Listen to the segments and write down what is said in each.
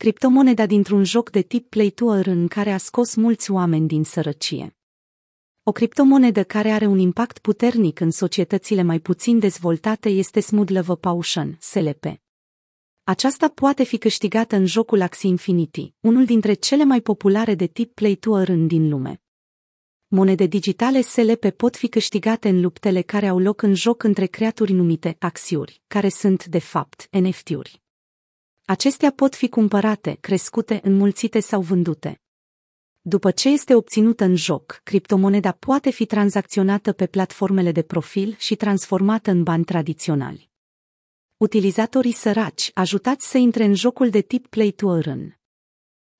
criptomoneda dintr-un joc de tip Play to Earn în care a scos mulți oameni din sărăcie. O criptomonedă care are un impact puternic în societățile mai puțin dezvoltate este Smooth Love Potion, SLP. Aceasta poate fi câștigată în jocul Axie Infinity, unul dintre cele mai populare de tip Play to Earn din lume. Monede digitale SLP pot fi câștigate în luptele care au loc în joc între creaturi numite axiuri, care sunt, de fapt, NFT-uri. Acestea pot fi cumpărate, crescute, înmulțite sau vândute. După ce este obținută în joc, criptomoneda poate fi tranzacționată pe platformele de profil și transformată în bani tradiționali. Utilizatorii săraci, ajutați să intre în jocul de tip Play to Earn.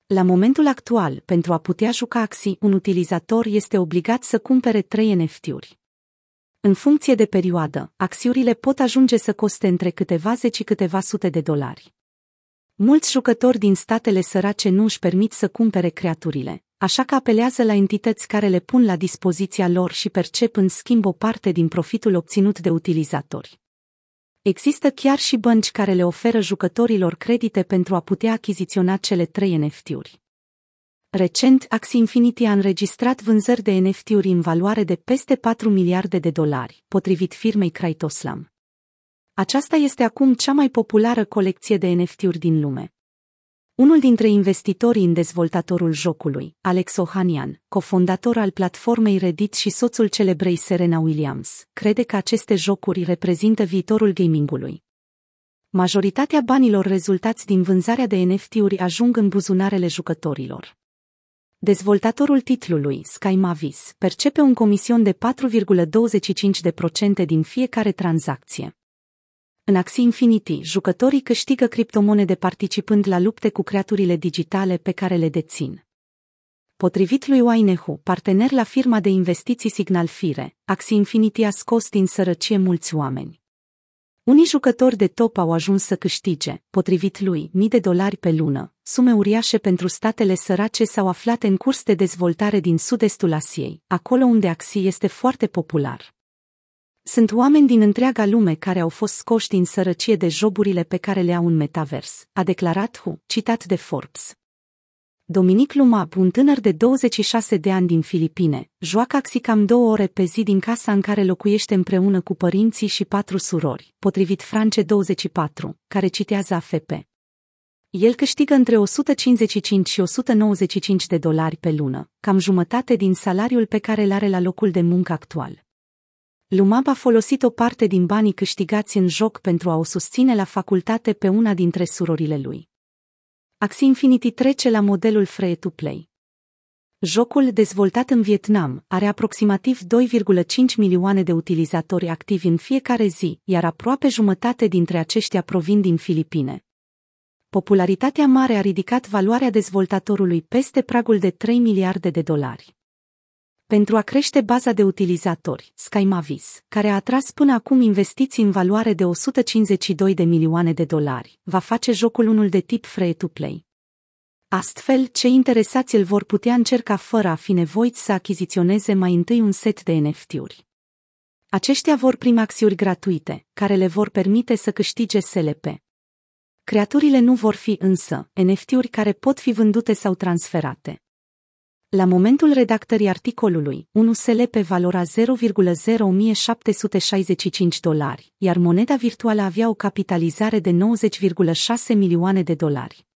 La momentul actual, pentru a putea juca Axi, un utilizator este obligat să cumpere 3 NFT-uri. În funcție de perioadă, axiurile pot ajunge să coste între câteva zeci și câteva sute de dolari. Mulți jucători din statele sărace nu își permit să cumpere creaturile, așa că apelează la entități care le pun la dispoziția lor și percep în schimb o parte din profitul obținut de utilizatori. Există chiar și bănci care le oferă jucătorilor credite pentru a putea achiziționa cele trei NFT-uri. Recent, Axie Infinity a înregistrat vânzări de NFT-uri în valoare de peste 4 miliarde de dolari, potrivit firmei Kraitoslam. Aceasta este acum cea mai populară colecție de NFT-uri din lume. Unul dintre investitorii în dezvoltatorul jocului, Alex Ohanian, cofondator al platformei Reddit și soțul celebrei Serena Williams, crede că aceste jocuri reprezintă viitorul gamingului. Majoritatea banilor rezultați din vânzarea de NFT-uri ajung în buzunarele jucătorilor. Dezvoltatorul titlului, Sky Mavis, percepe un comision de 4,25% din fiecare tranzacție. În Axie Infinity, jucătorii câștigă criptomonede participând la lupte cu creaturile digitale pe care le dețin. Potrivit lui Wainehu, partener la firma de investiții Signal Fire, Axie Infinity a scos din sărăcie mulți oameni. Unii jucători de top au ajuns să câștige, potrivit lui, mii de dolari pe lună, sume uriașe pentru statele sărace sau aflate în curs de dezvoltare din sud-estul Asiei, acolo unde Axie este foarte popular. Sunt oameni din întreaga lume care au fost scoși din sărăcie de joburile pe care le au în metavers, a declarat Hu, citat de Forbes. Dominic Lumab, un tânăr de 26 de ani din Filipine, joacă axi cam două ore pe zi din casa în care locuiește împreună cu părinții și patru surori, potrivit France 24, care citează AFP. El câștigă între 155 și 195 de dolari pe lună, cam jumătate din salariul pe care îl are la locul de muncă actual. Lumab a folosit o parte din banii câștigați în joc pentru a o susține la facultate pe una dintre surorile lui. Axie Infinity trece la modelul free-to-play. Jocul, dezvoltat în Vietnam, are aproximativ 2,5 milioane de utilizatori activi în fiecare zi, iar aproape jumătate dintre aceștia provin din Filipine. Popularitatea mare a ridicat valoarea dezvoltatorului peste pragul de 3 miliarde de dolari. Pentru a crește baza de utilizatori, SkyMavis, care a atras până acum investiții în valoare de 152 de milioane de dolari, va face jocul unul de tip free-to-play. Astfel, cei interesați îl vor putea încerca fără a fi nevoiți să achiziționeze mai întâi un set de NFT-uri. Aceștia vor primi acțiuni gratuite, care le vor permite să câștige SLP. Creaturile nu vor fi însă NFT-uri care pot fi vândute sau transferate. La momentul redactării articolului, un USLP valora 0,0765 dolari, iar moneda virtuală avea o capitalizare de 90,6 milioane de dolari.